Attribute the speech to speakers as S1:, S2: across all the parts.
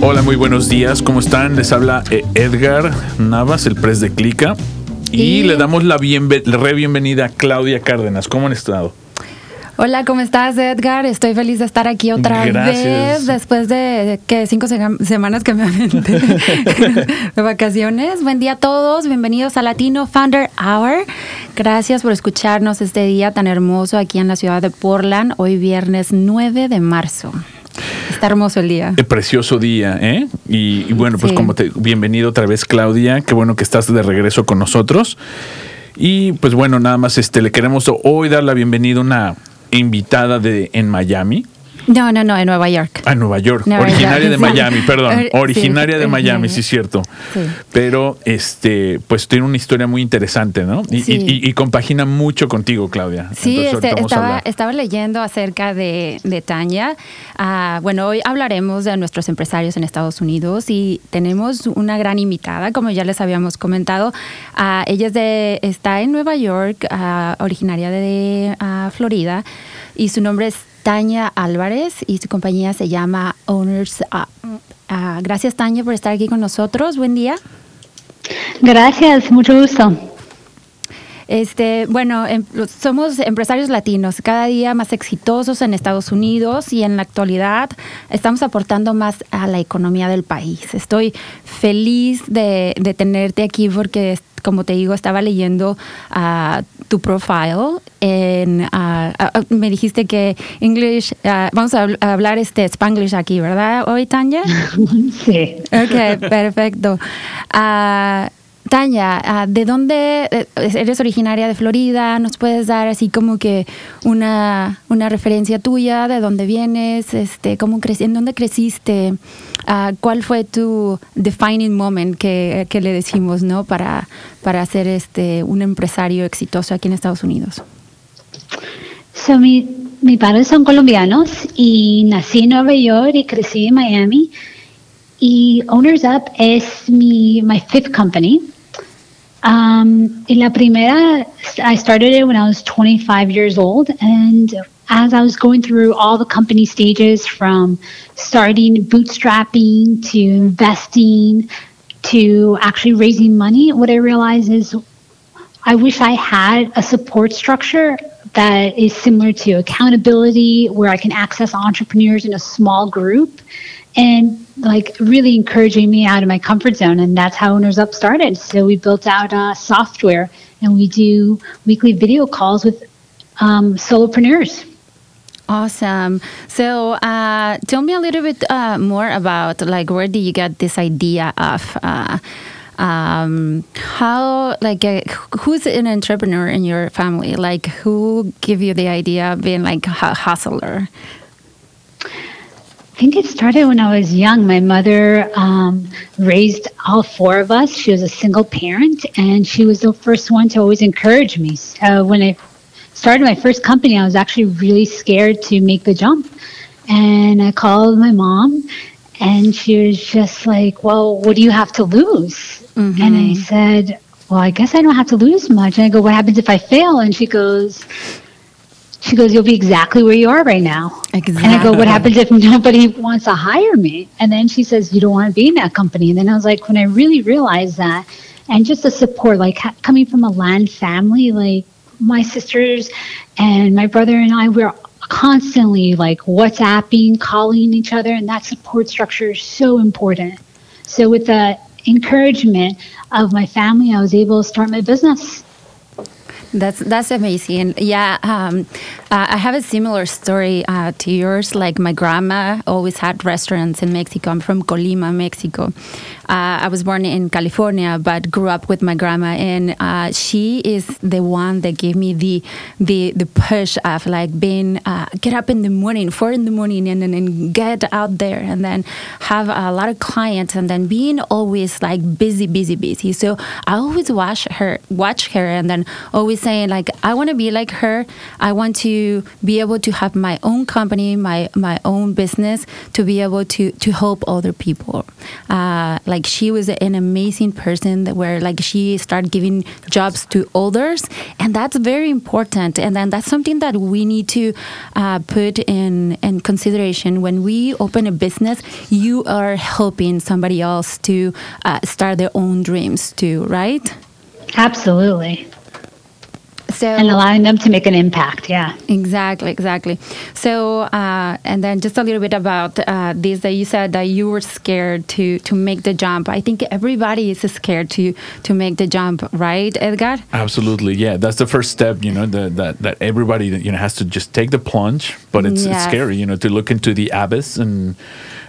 S1: Hola, muy buenos días. ¿Cómo están? Les habla eh, Edgar Navas, el pres de Clica. Y,
S2: Y-
S1: le damos la bienve- re bienvenida a Claudia Cárdenas. ¿Cómo han estado?
S2: Hola, ¿cómo estás, Edgar? Estoy feliz de estar aquí otra
S1: Gracias.
S2: vez después de que cinco semanas que me aventé de vacaciones. Buen día a todos, bienvenidos a Latino Founder Hour. Gracias por escucharnos este día tan hermoso aquí en la ciudad de Portland, hoy viernes 9 de marzo. Está hermoso el día.
S1: Precioso día, ¿eh? Y, y bueno, pues
S2: Sí.
S1: como te bienvenido otra vez, Claudia. Qué bueno que estás de regreso con nosotros. Y pues bueno, nada más este le queremos hoy dar la bienvenida a una invitada de en Miami.
S2: No, no, no, en Nueva York.
S1: A Nueva York,
S2: Nueva
S1: originaria
S2: York,
S1: de. Miami, perdón,
S2: sí,
S1: originaria de Miami, sí es cierto.
S2: Sí.
S1: Pero este, pues tiene una historia muy interesante, ¿no? Y,
S2: Sí.
S1: y- y- compagina mucho contigo, Claudia.
S2: Sí,
S1: Entonces,
S2: este, estaba, leyendo acerca de, de Tania. Ah, bueno, hoy hablaremos de nuestros empresarios en Estados Unidos y tenemos una gran invitada, como ya les habíamos comentado. Ah, ella es de, está en Nueva York, ah, originaria de ah, Florida, y su nombre es Tania Álvarez y su compañía se llama Owners Up. Ah, gracias, Tania, por estar aquí con nosotros. Buen día.
S3: Gracias, mucho gusto.
S2: Este, bueno, em- somos empresarios latinos, cada día más exitosos en Estados Unidos y en la actualidad estamos aportando más a la economía del país. Estoy feliz de, de tenerte aquí porque, como te digo, estaba leyendo ah, tu profile. En, ah, me dijiste que English, vamos a, habl- a hablar este Spanglish aquí, ¿verdad? Hoy, Tanya.
S3: Sí.
S2: Ok, perfecto. Tanya, ah, ¿de dónde eh, eres originaria de Florida? ¿Nos puedes dar así como que una, una referencia tuya de dónde vienes, este, cómo creci- en dónde creciste? Ah, ¿Cuál fue tu defining moment que, que le decimos, no, para para ser este un empresario exitoso aquí en Estados Unidos?
S3: So, mi, mis padres son colombianos y nací en Nueva York y crecí en Miami. Y Owners Up es mi my fifth company. Um, y la primera, I started it when I was 25 years old. And as I was going through all the company stages from starting bootstrapping to investing to actually raising money, what I realized is I wish I had a support structure that is similar to accountability, where I can access entrepreneurs in a small group and like really encouraging me out of my comfort zone. And that's how Owners Up started. So we built out uh, software and we do weekly video calls with um, solopreneurs.
S2: Awesome. So, uh, tell me a little bit uh, more about like where did you get this idea of uh, um, how like uh, who's an entrepreneur in your family? Like who give you the idea of being like a hustler?
S3: I think it started when I was young. My mother um, raised all four of us. She was a single parent, and she was the first one to always encourage me. So when I started my first company, I was actually really scared to make the jump. And I called my mom, and she was just like, Well, what do you have to lose? And I said, Well, I guess I don't have to lose much. And I go, What happens if I fail? And she goes, she goes, You'll be exactly where you are right now. Exactly. And I go, What happens if nobody wants to hire me? And then she says, You don't want to be in that company. And then I was like, When I really realized that, and just the support, like ha- coming from a land family, like my sisters and my brother and I, we're constantly like WhatsApping, calling each other, and that support structure is so important. So, with the encouragement of my family, I was able to start my business.
S2: That's that's amazing. Yeah, um, uh, I have a similar story uh, to yours. Like my grandma always had restaurants in Mexico. I'm from Colima, Mexico. Uh, I was born in California, but grew up with my grandma, and uh, she is the one that gave me the the the push of like being uh, get up in the morning, four in the morning, and then get out there, and then have a lot of clients, and then being always like busy, busy, busy. So I always watch her, watch her, and then always saying like I want to be like her. I want to be able to have my own company, my my own business, to be able to to help other people. Uh, like she was an amazing person that where like she started giving jobs to others, and that's very important. And then that's something that we need to uh, put in in consideration when we open a business. You are helping somebody else to uh, start their own dreams too, right?
S3: Absolutely.
S2: So
S3: And allowing them to make an impact. Yeah.
S2: Exactly, exactly. So, uh, and then just a little bit about uh, this that you said that you were scared to to make the jump. I think everybody is scared to to make the jump, right, Edgar?
S1: Absolutely, yeah. That's the first step, you know, the, that that everybody you know has to just take the plunge. But it's, it's scary, you know, to look into the abyss and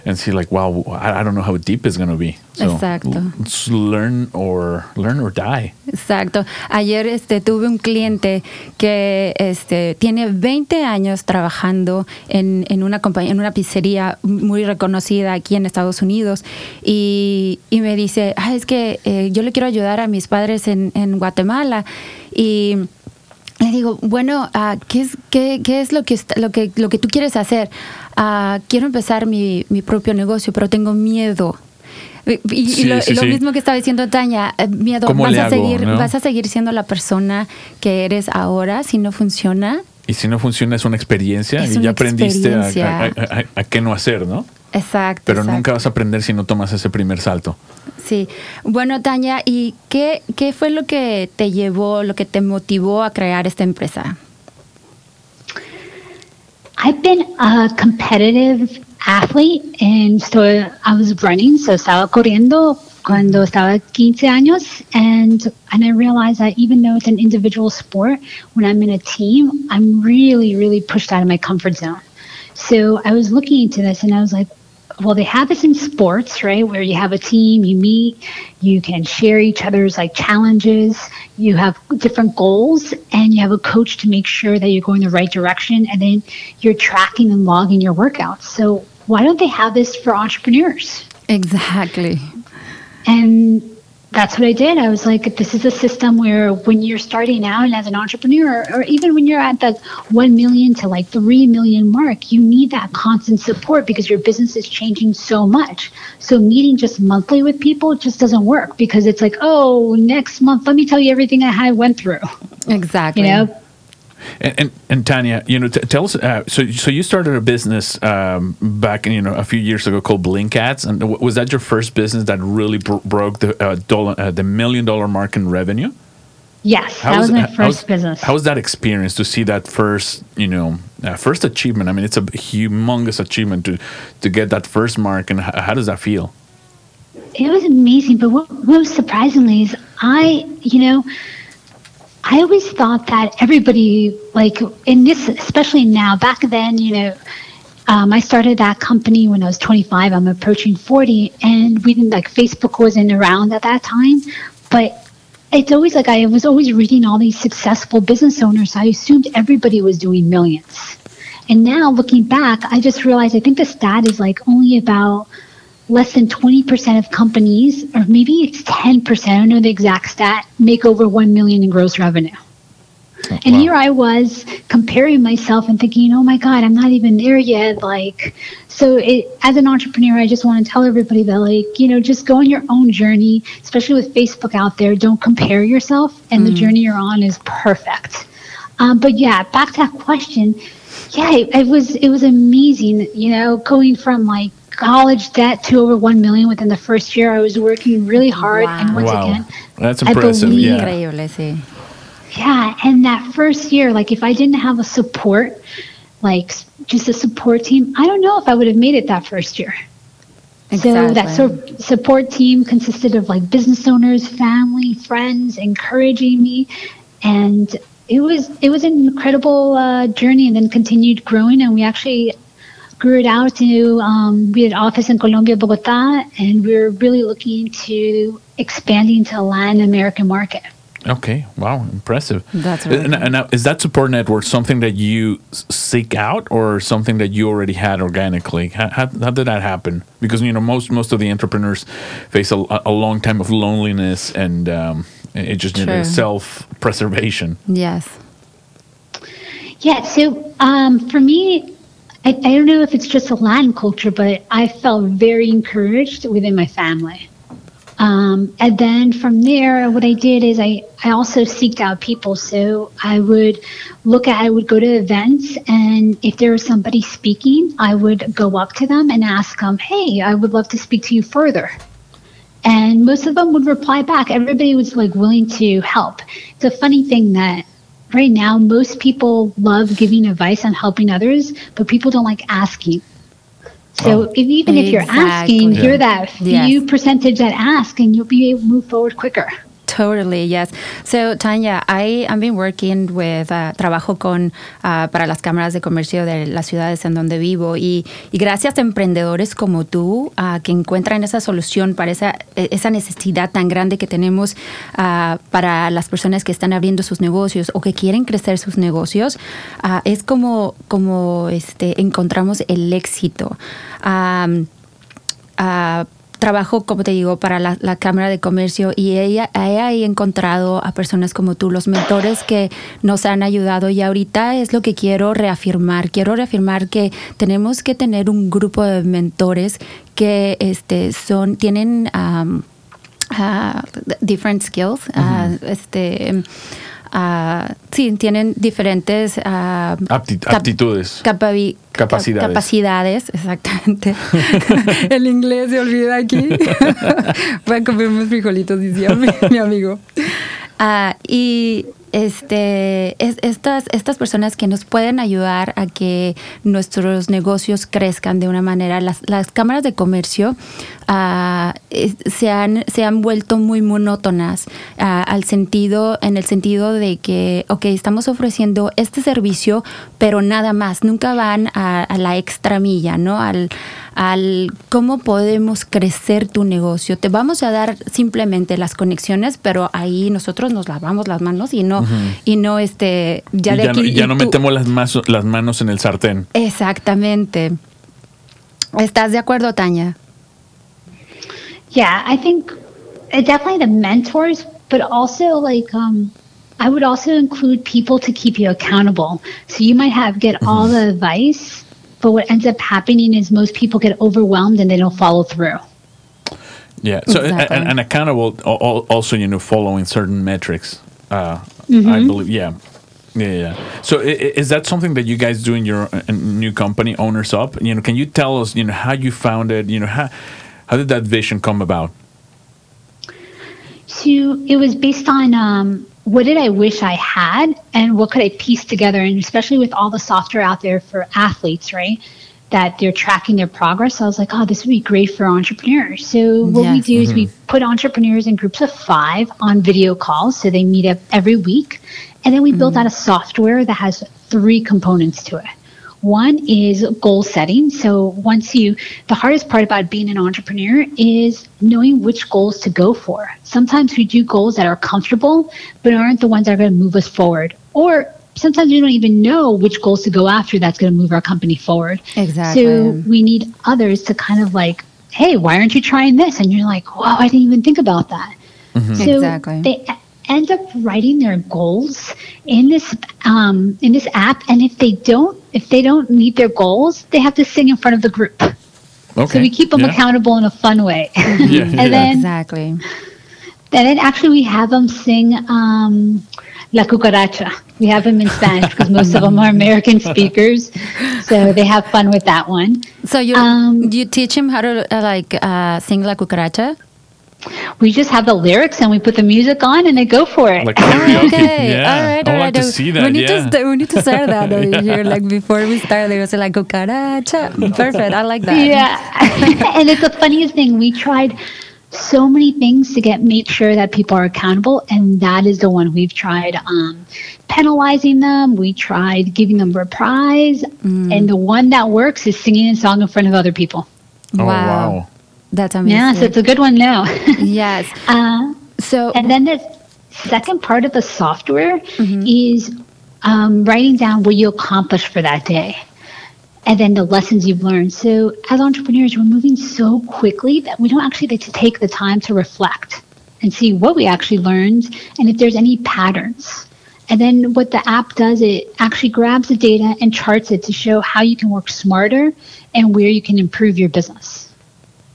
S1: and see like, wow, I, I don't know how deep it's gonna be. So
S2: Exacto.
S1: learn or learn or die.
S2: Exacto. Ayer este, tuve un cliente que este, tiene 20 años trabajando en, en una compañía, en una pizzería muy reconocida aquí en Estados Unidos y, y me dice, ah, es que eh, yo le quiero ayudar a mis padres en, en Guatemala y le digo, bueno, ah, ¿qué, es, qué, qué es lo que, lo, que, lo que tú quieres hacer? Ah, quiero empezar mi, mi propio negocio, pero tengo miedo. Y, y- y
S1: Sí,
S2: lo,
S1: sí,
S2: lo
S1: sí.
S2: mismo que estaba diciendo Tania, eh, miedo,
S1: ¿Cómo
S2: vas a,
S1: hago,
S2: seguir,
S1: no?
S2: vas a seguir siendo la persona que eres ahora si no funciona.
S1: Y si no funciona es una experiencia
S2: Es
S1: y
S2: una
S1: ya aprendiste a,
S2: experiencia.
S1: a- a- a- a qué no hacer, ¿no?
S2: Exacto.
S1: Pero
S2: exacto.
S1: nunca vas a aprender si no tomas ese primer salto.
S2: Sí. Bueno, Tania, ¿y qué, qué fue lo que te llevó, lo que te motivó a crear esta empresa?
S3: I've been a competitive athlete, and so I was running, so estaba corriendo cuando estaba 15 años, and and I realized that even though it's an individual sport, when I'm in a team, I'm really, really pushed out of my comfort zone. So I was looking into this, and I was like, well, they have this in sports, right? Where you have a team, you meet, you can share each other's like challenges, you have different goals, and you have a coach to make sure that you're going the right direction, and then you're tracking and logging your workouts. So why don't they have this for entrepreneurs?
S2: Exactly.
S3: And that's what I did. I was like, this is a system where when you're starting out and as an entrepreneur, or even when you're at the 1 million to like 3 million mark, you need that constant support because your business is changing so much. So meeting just monthly with people just doesn't work because it's like, oh, next month, let me tell you everything I had went through.
S2: Exactly.
S3: You know,
S1: And, and, and Tanya, you know, t- tell us. Uh, so, so you started a business um, back, you know, a few years ago called Blink Ads, and w- was that your first business that really bro- broke the uh, dollar, uh, the million dollar mark in revenue?
S3: yes, that was my first business.
S1: How was that experience to see that first, you know, uh, first achievement? I mean, it's a humongous achievement to to get that first mark, and h- how does that feel?
S3: It was amazing, but what, what was surprisingly is I, you know, I always thought that everybody, like in this, especially now, back then, you know, um, I started that company when I was 25. I'm approaching 40, and we didn't like Facebook wasn't around at that time, but it's always like I was always reading all these successful business owners. I assumed everybody was doing millions. And now looking back, I just realized I think the stat is like only about less than 20% of companies, or maybe it's 10%, I don't know the exact stat, make over 1 million in gross revenue. And
S1: Wow.
S3: here I was comparing myself and thinking, oh my God, I'm not even there yet. Like, so it, as an entrepreneur, I just want to tell everybody that, like, you know, just go on your own journey, especially with Facebook out there. Don't compare yourself, and the journey you're on is perfect. Um, but yeah, back to that question. Yeah, it, it was it was amazing. You know, going from like college debt to over one million within the first year. I was working really hard, and once
S1: wow,
S3: again,
S1: that's
S3: I
S1: impressive.
S3: believe-
S1: Yeah.
S3: Yeah, and that first year, like if I didn't have a support, like just a support team, I don't know if I would have made it that first year. Exactly. So that
S2: Exactly.
S3: so support team consisted of like business owners, family, friends, encouraging me, and it was it was an incredible uh, journey, and then continued growing, and we actually grew it out to um, we had an office in Colombia, Bogota, and we are really looking to expanding to the Latin American market.
S1: Okay. Wow. Impressive.
S2: That's really
S1: and, and now, is that support network something that you seek out or something that you already had organically? How, how, how did that happen? Because you know most most of the entrepreneurs face a, a long time of loneliness and um, it just you know, self preservation.
S2: Yes.
S3: Yeah, so um, for me, I, I don't know if it's just a Latin culture, but I felt very encouraged within my family. Um, and then from there, what I did is I, I also seeked out people. So I would look at, I would go to events, and if there was somebody speaking, I would go up to them and ask them, hey, I would love to speak to you further. And most of them would reply back. Everybody was like willing to help. It's a funny thing that right now most people love giving advice and helping others, but people don't like asking. So
S1: Oh.
S3: if, even if you're asking,
S2: Exactly.
S3: you're that few
S2: Yes.
S3: percentage that ask, and you'll be able to move forward quicker.
S2: Totally, yes. So, Tanya, I have been working with, uh, trabajo con, uh, para las cámaras de comercio de las ciudades en donde vivo y, y gracias a emprendedores como tú uh, que encuentran esa solución para esa, eh, esa necesidad tan grande que tenemos uh, para las personas que están abriendo sus negocios o que quieren crecer sus negocios, uh, es como, como este, encontramos el éxito. Um, ah, trabajo, como te digo, para la, la Cámara de Comercio y ella, he ahí encontrado a personas como tú, los mentores que nos han ayudado y ahorita es lo que quiero reafirmar. Quiero reafirmar que tenemos que tener un grupo de mentores que este, son, tienen um, different skills, ah, este, ah, sí, tienen diferentes cap-
S1: aptitudes. Capacidades.
S2: capacidades, exactamente. El inglés se olvida aquí. Voy a comer unos frijolitos, decía mi, mi amigo. Ah, y este, es- estas, estas personas que nos pueden ayudar a que nuestros negocios crezcan de una manera, las, las cámaras de comercio es- se, han, se han vuelto muy monótonas ah, al sentido, en el sentido de que, ok, estamos ofreciendo este servicio, pero nada más, nunca van a, a la extra milla, ¿no? Al, al cómo podemos crecer tu negocio. Te vamos a dar simplemente las conexiones, pero ahí nosotros nos lavamos las manos y no, y no este, ya
S1: y
S2: de
S1: ya, no,
S2: aquí.
S1: y ya
S2: y
S1: no
S2: tú-
S1: metemos las, mazo- las manos en el sartén.
S2: Exactamente. ¿Estás de acuerdo, Tanya?
S3: Yeah, I think uh, definitely the mentors, but also like um, I would also include people to keep you accountable. So you might have get all the advice, but what ends up happening is most people get overwhelmed and they don't follow through.
S1: Yeah. So
S2: Exactly.
S1: and, and accountable al- al- also, you know, following certain metrics. Uh,
S2: Mm-hmm.
S1: I believe. Yeah. Yeah, yeah. So is that something that you guys do in your new company, Owners Up? You know, can you tell us, you know, how you found it? You know, how how did that vision come about?
S3: So it was based on um, what did I wish I had and what could I piece together, and especially with all the software out there for athletes, right? That they're tracking their progress. I was like, oh, this would be great for entrepreneurs. So what we
S2: Yes.
S3: do is we mm-hmm. put entrepreneurs in groups of five on video calls, so they meet up every week, and then we built out a mm-hmm. software that has three components to it. One is goal setting. So once you, the hardest part about being an entrepreneur is knowing which goals to go for. Sometimes we do goals that are comfortable, but aren't the ones that are going to move us forward. Or sometimes we don't even know which goals to go after that's going to move our company forward.
S2: Exactly.
S3: So we need others to kind of like, hey, why aren't you trying this? And you're like, wow, I didn't even think about that. So
S2: Exactly.
S3: they end up writing their goals in this um, in this app, and if they don't if they don't meet their goals, they have to sing in front of the group.
S1: Okay.
S3: So we keep them
S1: yeah.
S3: accountable in a fun way.
S1: Yeah, yeah.
S3: then
S2: Exactly.
S3: and then actually we have them sing um, La Cucaracha. We have them in Spanish because most of them are American speakers, so they have fun with that one.
S2: So you
S3: Um,
S2: you teach him how to uh, like uh, sing la cucaracha?
S3: We just have the lyrics and we put the music on and they go for it.
S1: Like.
S2: Okay,
S1: Yeah.
S2: all right,
S1: I
S2: all
S1: like to see that.
S2: We need
S1: yeah.
S2: to st- we need to start that over here. Like before we start, they was like cucaracha. Perfect. I like that.
S3: Yeah. and it's the funniest thing. We tried so many things to get make sure that people are accountable, and that is the one we've tried um, penalizing them. We tried giving them reprise,
S2: Mm.
S3: and the one that works is singing a song in front of other people.
S1: Oh, wow.
S2: That's amazing.
S3: Yeah, so it's a good one now.
S2: yes.
S3: uh,
S2: So
S3: and then the second part of the software
S2: Mm-hmm.
S3: is um, writing down what you accomplished for that day and then the lessons you've learned. So, as entrepreneurs, we're moving so quickly that we don't actually get to take the time to reflect and see what we actually learned and if there's any patterns. And then what the app does, it actually grabs the data and charts it to show how you can work smarter and where you can improve your business.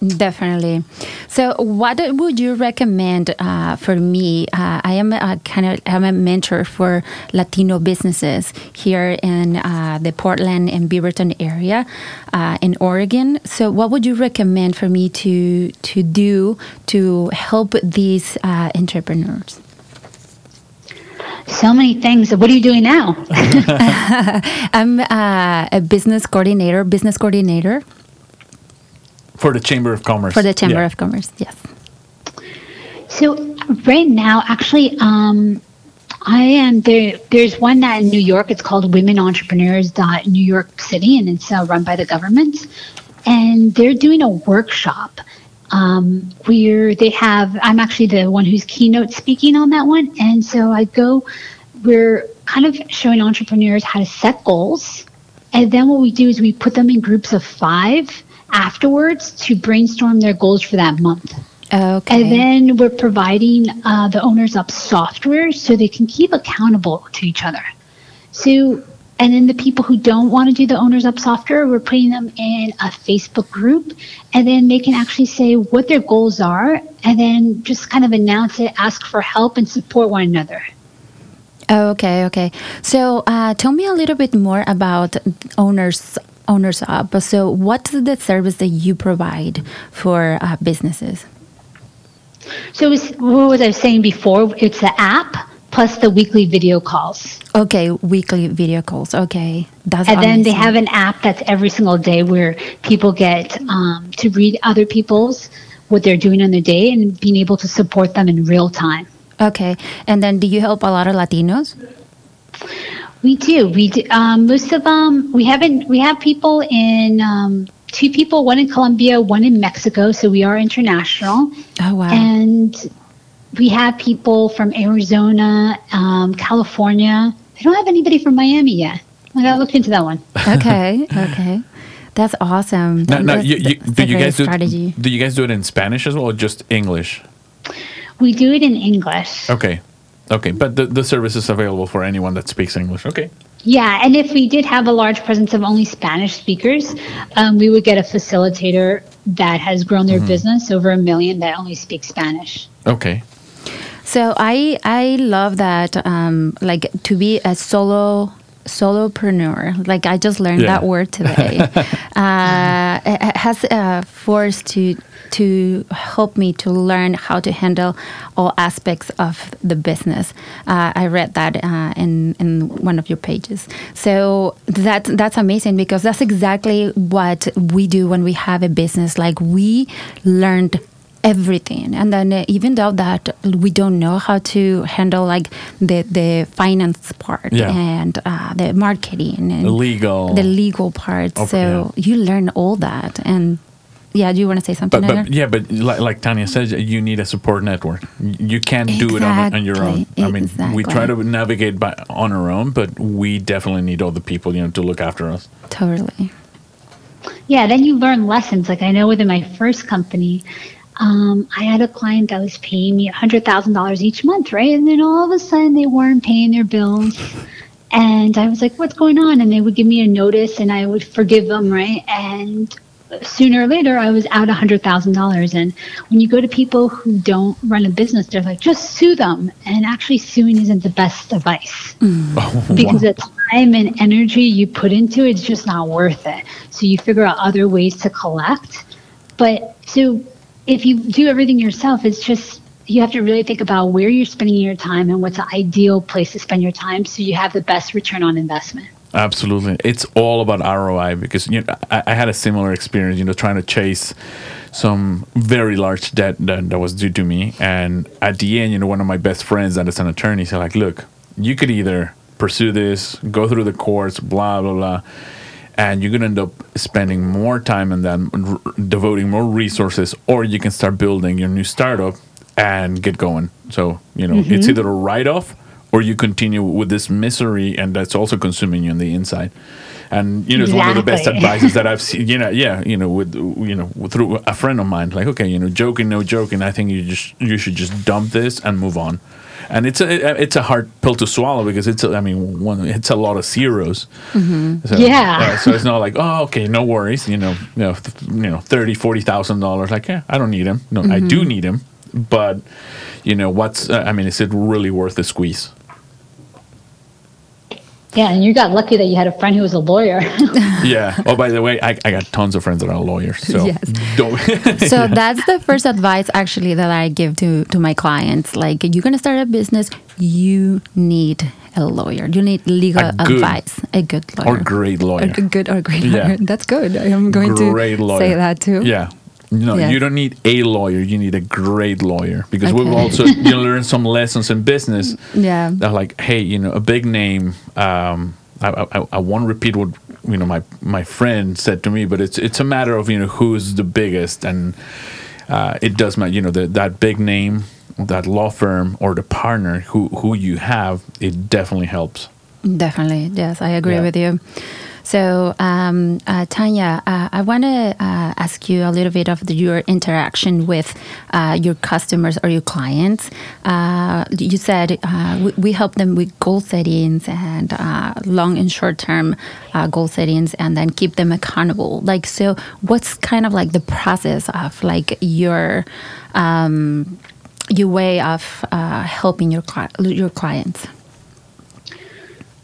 S2: Definitely. So, what would you recommend uh, for me? Uh, I am a kind of I'm a mentor for Latino businesses here in uh, the Portland and Beaverton area uh, in Oregon. So, what would you recommend for me to to do to help these uh, entrepreneurs?
S3: So many things. What are you doing now?
S2: I'm uh, a business coordinator, business coordinator
S1: For the Chamber of Commerce.
S2: for the Chamber
S1: Yeah.
S2: of Commerce. Yes.
S3: So right now, actually, um, I am there. There's one that in New York. It's called Women Entrepreneurs New York City, and it's uh, run by the government. And they're doing a workshop um, where they have. I'm actually the one who's keynote speaking on that one, and so I go. We're kind of showing entrepreneurs how to set goals, and then what we do is we put them in groups of five afterwards to brainstorm their goals for that month.
S2: Okay.
S3: And then we're providing uh, the owners up software so they can keep accountable to each other. So, and then the people who don't want to do the owners up software, we're putting them in a Facebook group, and then they can actually say what their goals are, and then just kind of announce it, ask for help, and support one another.
S2: Okay, okay. So, uh, tell me a little bit more about owners owners up. So, what's the service that you provide for uh, businesses?
S3: So, what was I saying before? It's the app plus the weekly video calls.
S2: Okay, weekly video calls. Okay, that's
S3: And then they have an app that's every single day where people get um, to read other people's what they're doing on the day and being able to support them in real time.
S2: Okay, and then do you help a lot of Latinos?
S3: We do. We do. Um, most of them. We haven't. We have people in. Um, two people. One in Colombia. One in Mexico. So we are international.
S2: Oh wow.
S3: And we have people from Arizona, um, California. I don't have anybody from Miami yet. I gotta look into that one.
S2: okay, okay. That's awesome.
S1: Now, now
S2: That's-
S1: you, you,
S2: that's
S1: do you
S2: great
S1: guys do, do you guys do it in Spanish as well or just English?
S3: We do it in English.
S1: Okay. Okay. But the, the service is available for anyone that speaks English. Okay.
S3: Yeah, and if we did have a large presence of only Spanish speakers, um, we would get a facilitator that has grown their business over a million that only speaks Spanish.
S1: Okay.
S2: So I I love that um, like to be a solo solopreneur. Like I just learned
S1: Yeah.
S2: that word today. uh, it has uh, forced to to help me to learn how to handle all aspects of the business. Uh, I read that uh, in in one of your pages. So that that's amazing because that's exactly what we do when we have a business. Like we learned everything and then uh, even though that we don't know how to handle like the the finance part
S1: Yeah.
S2: and uh, the marketing and
S1: The legal.
S2: the legal part
S1: Okay,
S2: so
S1: yeah.
S2: you learn all that and yeah do you want to say something
S1: But, but yeah, but like, like Tanya says, you need a support network. You can't do it on, on your own.
S2: Exactly,
S1: I mean, we try to navigate by on our own, but we definitely need all the people, you know, to look after us.
S2: totally
S3: Yeah, then you learn lessons. Like I know within my first company, um, I had a client that was paying me $100,000 each month, right? And then all of a sudden they weren't paying their bills. And I was like, what's going on? And they would give me a notice and I would forgive them, right? And sooner or later, I was out $100,000. And when you go to people who don't run a business, they're like, just sue them. And actually, suing isn't the best advice because the time and energy you put into it is just not worth it. So you figure out other ways to collect. But so if you do everything yourself, it's just you have to really think about where you're spending your time and what's the ideal place to spend your time so you have the best return on investment.
S1: Absolutely, it's all about ROI because you know I, I had a similar experience. You know, trying to chase some very large debt that, that was due to me, and at the end, you know, one of my best friends that is an attorney said, like, look, you could either pursue this, go through the courts, blah blah blah, and you're gonna end up spending more time and then r- devoting more resources, or you can start building your new startup and get going. So you know, it's mm-hmm. either a write off or you continue with this misery, and that's also consuming you on the inside. And you know, it's one of the best advices that I've seen. You know, yeah, you know, with you know, through a friend of mine, like, okay, you know, joking, no joking. I think you just you should just dump this and move on. And it's a it's a hard pill to swallow because it's a, I mean one it's a lot of zeros. So,
S3: Yeah.
S1: uh, so it's not like oh okay no worries you know you know th- you know thirty forty thousand dollars like yeah I don't need him no I do need him but you know what's uh, I mean is it really worth the squeeze?
S3: Yeah, and you got lucky that you had a friend who was a lawyer.
S1: yeah. Oh, by the way, I, I got tons of friends that are lawyers. So
S2: Yes.
S1: don't.
S2: so that's the first advice actually that I give to to my clients. Like you're gonna start a business, you need a lawyer. You need legal
S1: A good-
S2: advice. A good lawyer.
S1: or great lawyer.
S2: A good or great
S1: Yeah.
S2: lawyer. That's good. I am going
S1: great
S2: to
S1: lawyer.
S2: say that too.
S1: Yeah. No,
S2: Yes.
S1: you don't need a lawyer. You need a great lawyer because we've also you know, learned some lessons in business.
S2: Yeah.
S1: That like, hey, you know, a big name. Um, I, I, I won't repeat what you know my my friend said to me, but it's it's a matter of you know who's the biggest, and uh, it does matter. You know, the, that big name, that law firm, or the partner who who you have, it definitely helps.
S2: Definitely, yes, I agree
S1: Yeah.
S2: with you. So, um, uh, Tanya, uh, I want to uh, ask you a little bit of the, your interaction with uh, your customers or your clients. Uh, you said we, we help them with goal settings and long and short term goal settings, and then keep them accountable. Like, so what's kind of like the process of like your um, your way of helping your cli- your clients?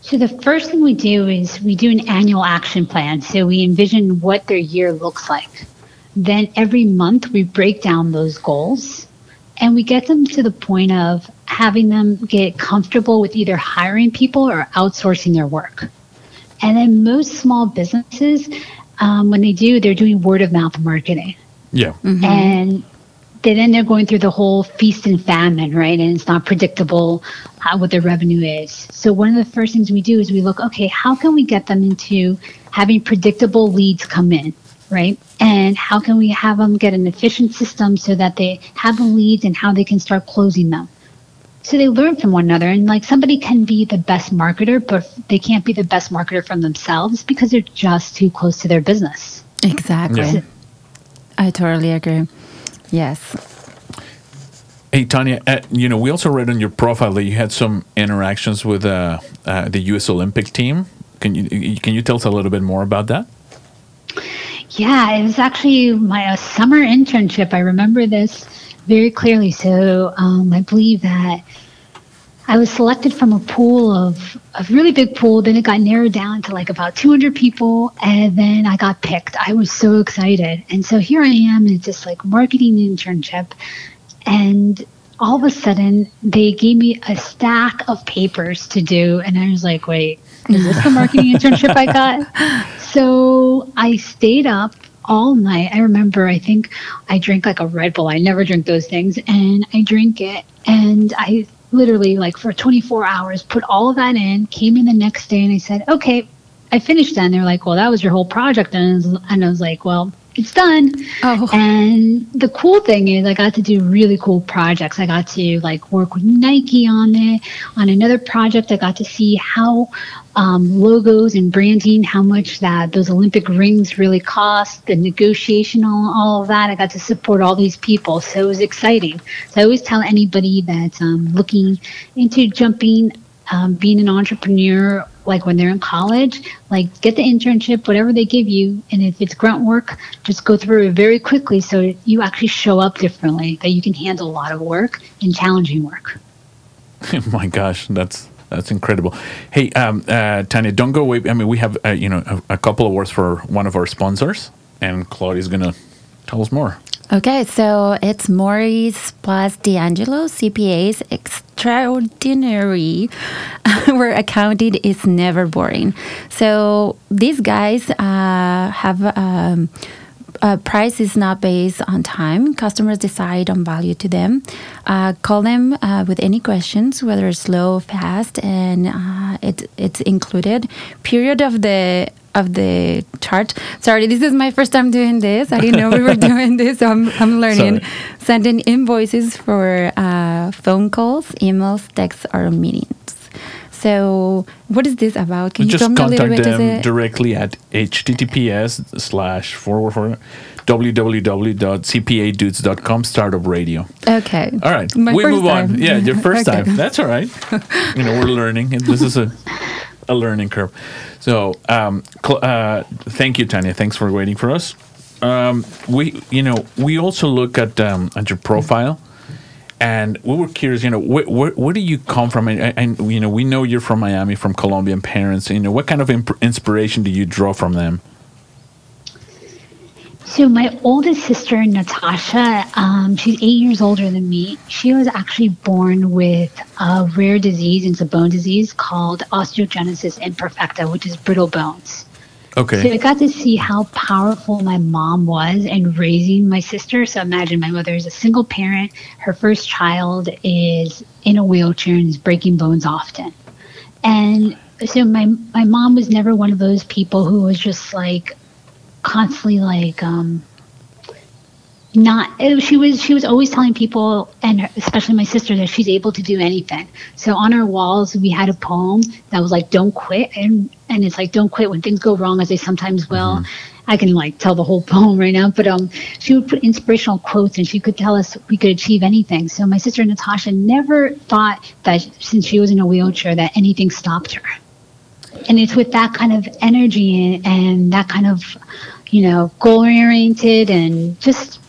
S3: So the first thing we do is we do an annual action plan. So we envision what their year looks like. Then every month we break down those goals and we get them to the point of having them get comfortable with either hiring people or outsourcing their work. And then most small businesses, um, when they do, they're doing word of mouth marketing
S1: Yeah.
S3: and they, then they're going through the whole feast and famine, right? And it's not predictable how, what their revenue is. So one of the first things we do is we look, okay, how can we get them into having predictable leads come in, right? And how can we have them get an efficient system so that they have the leads and how they can start closing them? So they learn from one another, and like somebody can be the best marketer, but they can't be the best marketer from themselves because they're just too close to their business.
S2: Exactly.
S1: Yeah.
S2: I totally agree. Yes.
S1: Hey Tanya, uh, you know we also read on your profile that you had some interactions with uh, uh, the U.S. Olympic team. Can you can you tell us a little bit more about that?
S3: Yeah, it was actually my uh, summer internship. I remember this very clearly. So um, I believe that I was selected from a pool of a really big pool. Then it got narrowed down to like about 200 people, and then I got picked. I was so excited, and so here I am in this like marketing internship, and all of a sudden they gave me a stack of papers to do, and I was like, wait. Is this the marketing internship I got? So I stayed up all night. I remember, I think I drank like a Red Bull. I never drink those things. And I drink it. And I literally, like for 24 hours, put all of that in, came in the next day, and I said, okay, I finished that. And they're like, well, that was your whole project. And I was, and I was like, well, it's done.
S2: Oh.
S3: And the cool thing is I got to do really cool projects. I got to like work with Nike on it. On another project, I got to see how um, logos and branding, how much that those Olympic rings really cost, the negotiation, all, all of that. I got to support all these people. So it was exciting. So I always tell anybody that's um, looking into jumping, um, being an entrepreneur, like when they're in college, like get the internship, whatever they give you. And if it's grunt work, just go through it very quickly so you actually show up differently, that you can handle a lot of work and challenging work.
S1: My gosh, that's that's incredible. Hey, um, uh, Tanya, don't go away. I mean, we have uh, you know a, a couple of words for one of our sponsors, and Claudia's gonna tell us more.
S2: Okay, so it's Maurice plus D'Angelo, CPAs extraordinary, where accounting is never boring. So these guys uh, have. Um, uh, price is not based on time. Customers decide on value to them. Uh, call them uh, with any questions, whether it's slow, fast, and uh, it, it's included. Period of the of the chart. Sorry, this is my first time doing this. I didn't know we were doing this, so I'm, I'm learning.
S1: Sorry.
S2: Sending invoices for uh, phone calls, emails, texts, or meetings. So, what is this about? Can you
S1: Just
S2: tell me a little
S1: contact them directly at https slash forward www.cpadudes.com startup radio.
S2: Okay.
S1: All right,
S2: My
S1: we
S2: first
S1: move on.
S2: time.
S1: Yeah, your first
S2: Okay.
S1: time. That's all right. you know, we're learning. This is a a learning curve. So, um, uh, thank you, Tanya. Thanks for waiting for us. Um, we, you know, we also look at um, at your profile, and we were curious. You know, where, where, where do you come from? And, and you know, we know you're from Miami, from Colombian parents. You know, what kind of imp- inspiration do you draw from them?
S3: So my oldest sister, Natasha, um, she's eight years older than me. She was actually born with a rare disease. It's a bone disease called osteogenesis imperfecta, which is brittle bones. So I got to see how powerful my mom was in raising my sister. So imagine my mother is a single parent. Her first child is in a wheelchair and is breaking bones often. And so my my mom was never one of those people who was just like constantly like um not she was she was always telling people and her- especially my sister that she's able to do anything. So on our walls we had a poem that was like don't quit and and it's like don't quit when things go wrong as they sometimes will. I can like tell the whole poem right now but um she would put inspirational quotes and she could tell us we could achieve anything. So my sister natasha never thought that since she was in a wheelchair that anything stopped her. And it's with that kind of energy and, and that kind of you know goal oriented and just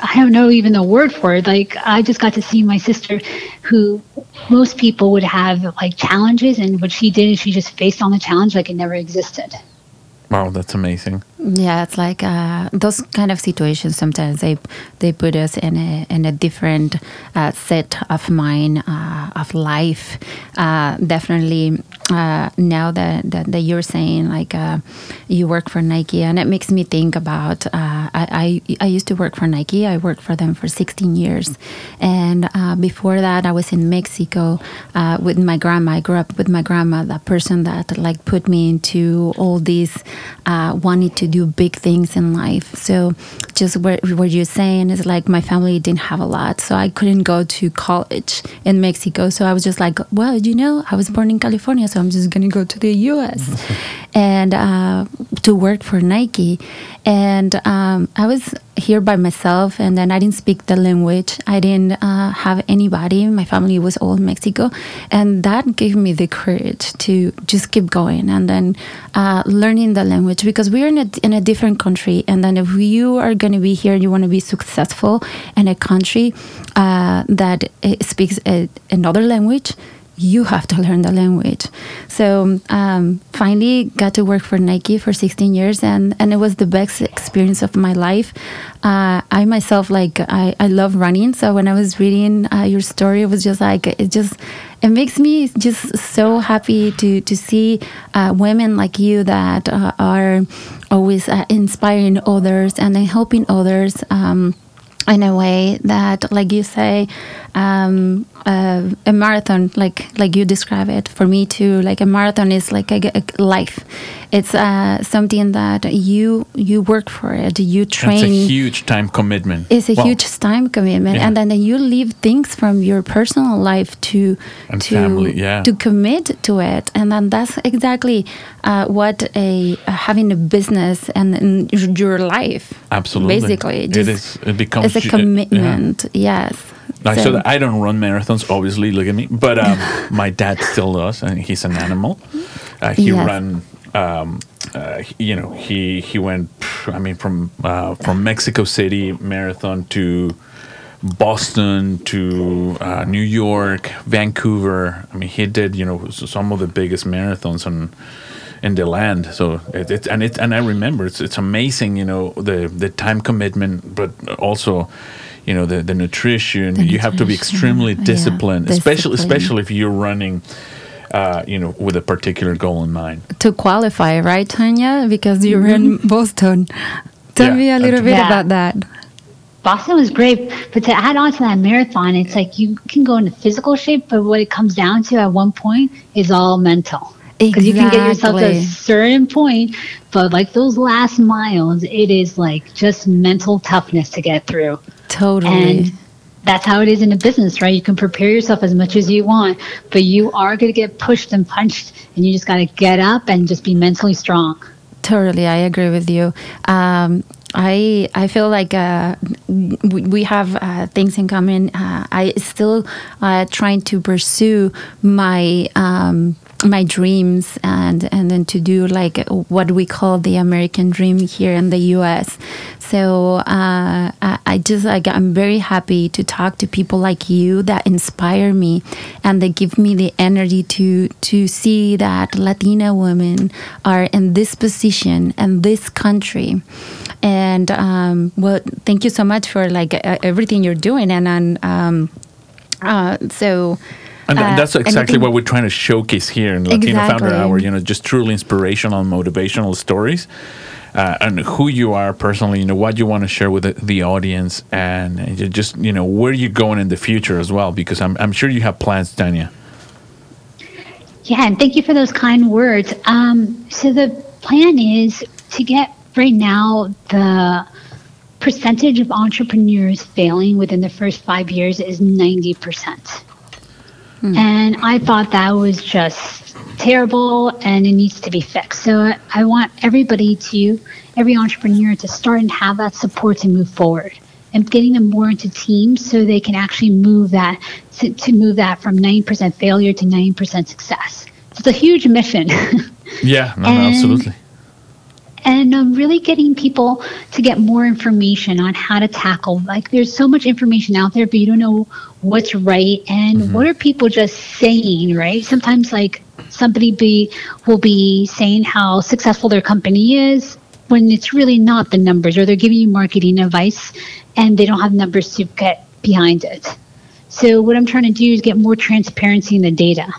S3: i don't know even the word for it like i just got to see my sister who most people would have like challenges and what she did is she just faced on the challenge like it never existed
S1: Wow, that's amazing.
S2: Yeah, it's like uh, those kind of situations. Sometimes they they put us in a in a different uh, set of mind uh, of life. Uh, definitely, uh, now that, that that you're saying like uh, you work for Nike, and it makes me think about. Uh, I, I I used to work for Nike. I worked for them for 16 years, and uh, before that, I was in Mexico uh, with my grandma. I grew up with my grandma, the person that like put me into all these uh, wanting to do big things in life. So, just what, what you're saying is like my family didn't have a lot, so I couldn't go to college in Mexico. So I was just like, well, you know, I was born in California, so I'm just gonna go to the U.S. and uh, to work for Nike. And um, I was here by myself, and then I didn't speak the language. I didn't uh, have anybody. My family was all in Mexico, and that gave me the courage to just keep going and then uh, learning the language because we're in a in a different country. And then if you are going to be here, you want to be successful in a country uh, that uh, speaks a, another language you have to learn the language. So um, finally got to work for Nike for 16 years, and, and it was the best experience of my life. Uh, I myself like I, I love running, so when I was reading uh, your story, it was just like it just it makes me just so happy to to see uh, women like you that uh, are always uh, inspiring others and helping others. Um, in a way that, like you say, um, uh, a marathon, like like you describe it, for me too, like a marathon is like a, a life. It's uh, something that you you work for it, you train.
S1: It's a huge time commitment.
S2: It's a huge time commitment,
S1: Yeah.
S2: and then you leave things from your personal life to
S1: And
S2: to
S1: family, yeah.
S2: to commit to it, and then that's exactly uh, what a uh, having a business and, and your life.
S1: Absolutely.
S2: basically,
S1: It is- it becomes
S2: it's a
S1: uh, yeah.
S2: commitment. Yes.
S1: Like, so
S2: So-
S1: that I don't run marathons, obviously. Look at me, but um, my dad still does, and he's an animal. Uh, he
S2: Yes.
S1: ran, um, uh, you know, he he went. I mean, from uh, from Mexico City marathon to Boston to uh, New York, Vancouver. I mean, he did you know some of the biggest marathons and. in the land. So it, it and it and I remember it's it's amazing, you know, the the time commitment, but also, you know, the the nutrition.
S2: The
S1: you have to be
S2: nutrition,
S1: extremely
S2: yeah,
S1: disciplined, especially especially if you're running, uh, you know, with a particular goal in mind.
S2: To qualify, right, Tanya? Because you're in Boston. Tell
S1: Yeah,
S2: me a little bit
S3: Yeah.
S2: about that.
S3: Boston was great, but to add on to that marathon, it's like you can go into physical shape, but what it comes down to at one point is all mental. Because you can get yourself to a certain point, but like those last miles, it is like just mental toughness to get through.
S2: Totally.
S3: And that's how it is in a business, right? You can prepare yourself as much as you want, but you are going to get pushed and punched, and you just got to get up and just be mentally strong.
S2: Totally, I agree with you. Um, I I feel like uh, we, we have uh, things in common. Uh, I still uh, trying to pursue my um, my dreams and and then to do like what we call the American dream here in the U.S. So uh, I, I just like I'm very happy to talk to people like you that inspire me and they give me the energy to to see that Latina women are in this position and this country. And um, well, thank you so much for like everything you're doing. And, and um, uh, so.
S1: And
S2: uh,
S1: that's exactly what we're trying to showcase here in Latino Founder Hour. You know, just truly inspirational and motivational stories, uh, and who you are personally. You know, what you want to share with the, the audience, and you just you know where you're going in the future as well. Because I'm I'm sure you have plans, Tanya.
S3: Yeah, and thank you for those kind words. Um, so the plan is to get right now the percentage of entrepreneurs failing within the first five years is 90%. Mm. And I thought that was just terrible and it needs to be fixed. So I- want everybody to, every entrepreneur to start and have that support to move forward and getting them more into teams so they can actually move that, to, to move that from 9% failure to 9% success. It's a huge mission.
S1: Yeah, no, absolutely.
S3: And um, really getting people to get more information on how to tackle like there's so much information out there but you don't know what's right and what are people just saying right? Sometimes like somebody be will be saying how successful their company is when it's really not the numbers or they're giving you marketing advice and they don't have numbers to get behind it. So what i'm trying to do is get more transparency in the data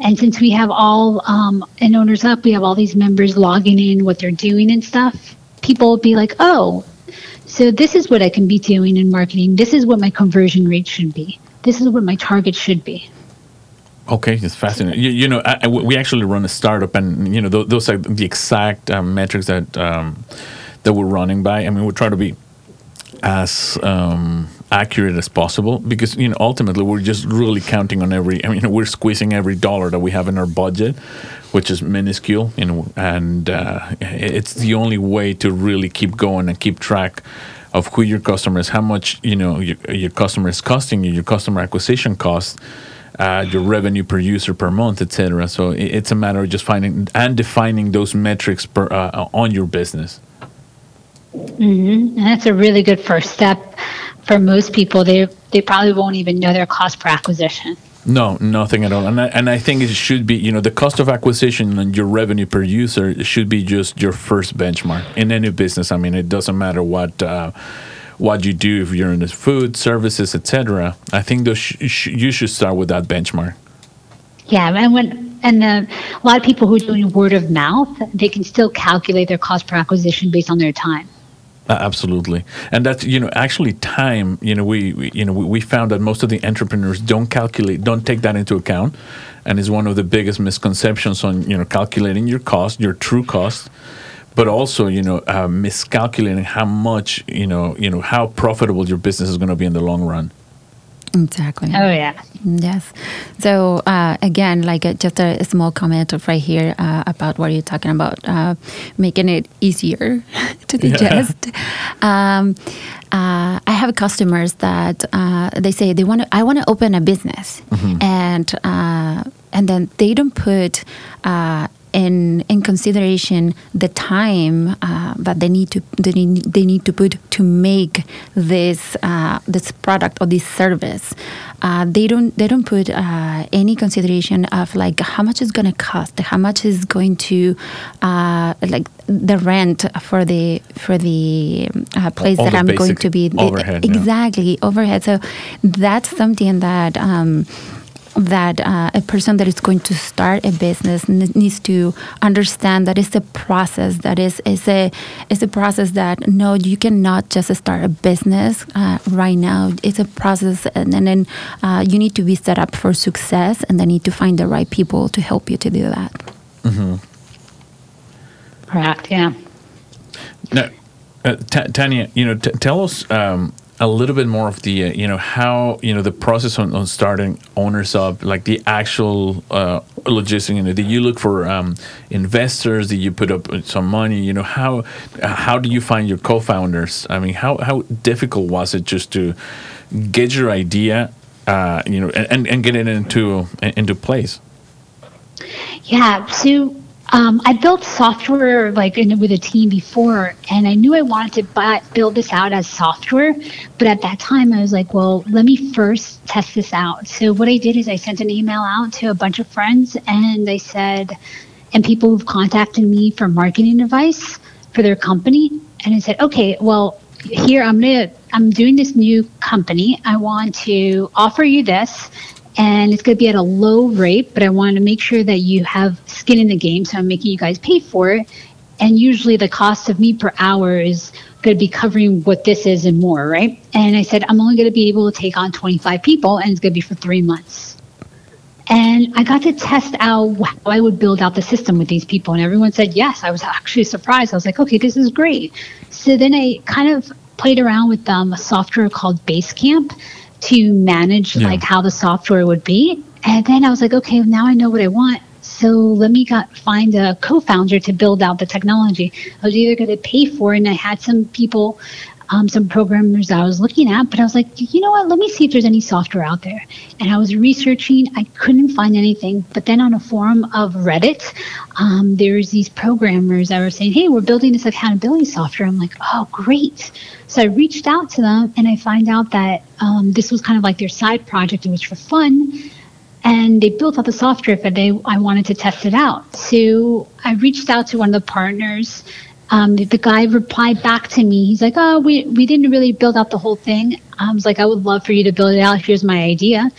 S3: and since we have all um, in Owners Up, we have all these members logging in what they're doing and stuff, people will be like, oh, so this is what I can be doing in marketing. This is what my conversion rate should be. This is what my target should be.
S1: Okay, it's fascinating. You, you know, I, I- we actually run a startup, and you know, those, are the exact um, metrics that um, that we're running by. I mean, we try to be as um, accurate as possible because you know ultimately we're just really counting on every. I mean, we're squeezing every dollar that we have in our budget, which is minuscule, you know, and uh, it's the only way to really keep going and keep track of who your customer is, how much you know your, your customer is costing you, your customer acquisition cost uh, your revenue per user per month, etc. So it's a matter of just finding and defining those metrics per, uh, on your business.
S3: And that's a really good first step for most people. They they probably won't even know their cost per acquisition.
S1: No, nothing at all. And I, and I think it should be, you know, the cost of acquisition and your revenue per user should be just your first benchmark in any business. I mean, it doesn't matter what uh, what you do if you're in the food, services, etc. I think those sh- sh- you should start with that benchmark.
S3: Yeah, and when and uh, a lot of people who are doing word of mouth, they can still calculate their cost per acquisition based on their time.
S1: Uh, absolutely, and that's you know actually time. You know we, we you know we, we found that most of the entrepreneurs don't calculate, don't take that into account, and is one of the biggest misconceptions on you know calculating your cost, your true cost, but also you know uh, miscalculating how much you know you know how profitable your business is going to be in the long run.
S2: Exactly.
S3: Oh yeah.
S2: Yes. So uh, again, like uh, just a, small comment right here uh, about what you're talking about, uh, making it easier to digest. Um, uh, I have customers that uh, they say they want to. I want to open a business, and uh, and then they don't put. In in consideration the time uh, that they need to they need, they need to put to make this uh, this product or this service. Uh, they don't they don't put uh, any consideration of like how much is going to cost, how much is going to uh, like the rent for the for the uh, place
S1: All
S2: that
S1: the
S2: I'm going to be
S1: overhead, yeah.
S2: exactly overhead. So that's something that. Um, that uh, a person that is going to start a business n- needs to understand that it's a process that is is a is a process that no you cannot just start a business uh, right now it's a process and, and then uh, you need to be set up for success and then need to find the right people to help you to do that
S3: Correct. Yeah.
S1: Now, uh, Ta- Tanya, you know, t- tell us um, a little bit more of the, uh, you know, how you know the process on, on starting owners up, like the actual uh, logistics. You know, did you look for um, investors? Did you put up some money? You know, how uh, how do you find your co-founders? I mean, how how difficult was it just to get your idea, uh, you know, and, and get it into into place?
S3: Yeah. So um, I built software like in, with a team before, and I knew I wanted to buy, build this out as software. But at that time, I was like, well, let me first test this out. So what I did is I sent an email out to a bunch of friends, and I said, and people who've contacted me for marketing advice for their company, and I said, okay, well, here I'm gonna I'm doing this new company. I want to offer you this and it's going to be at a low rate, but I wanted to make sure that you have skin in the game. So I'm making you guys pay for it. And usually the cost of me per hour is going to be covering what this is and more, right? And I said, I'm only going to be able to take on 25 people and it's going to be for three months. And I got to test out how I would build out the system with these people. And everyone said yes. I was actually surprised. I was like, okay, this is great. So then I kind of played around with um, a software called Basecamp to manage
S1: Yeah.
S3: like how the software would be. And then I was like, okay, now I know what I want. So let me got, find a co-founder to build out the technology. I was either going to pay for it, and I had some people, um, some programmers I was looking at, but I was like, you know what? Let me see if there's any software out there. And I was researching. I couldn't find anything. But then on a forum of Reddit, um, there's these programmers that were saying, hey, we're building this accountability software. I'm like, oh, great. So I reached out to them, and I find out that um, this was kind of like their side project. It was for fun and they built out the software but they i wanted to test it out so i reached out to one of the partners um, the, guy replied back to me. He's like oh we, we didn't really build out the whole thing. I was like i would love for you to build it out. Here's my idea.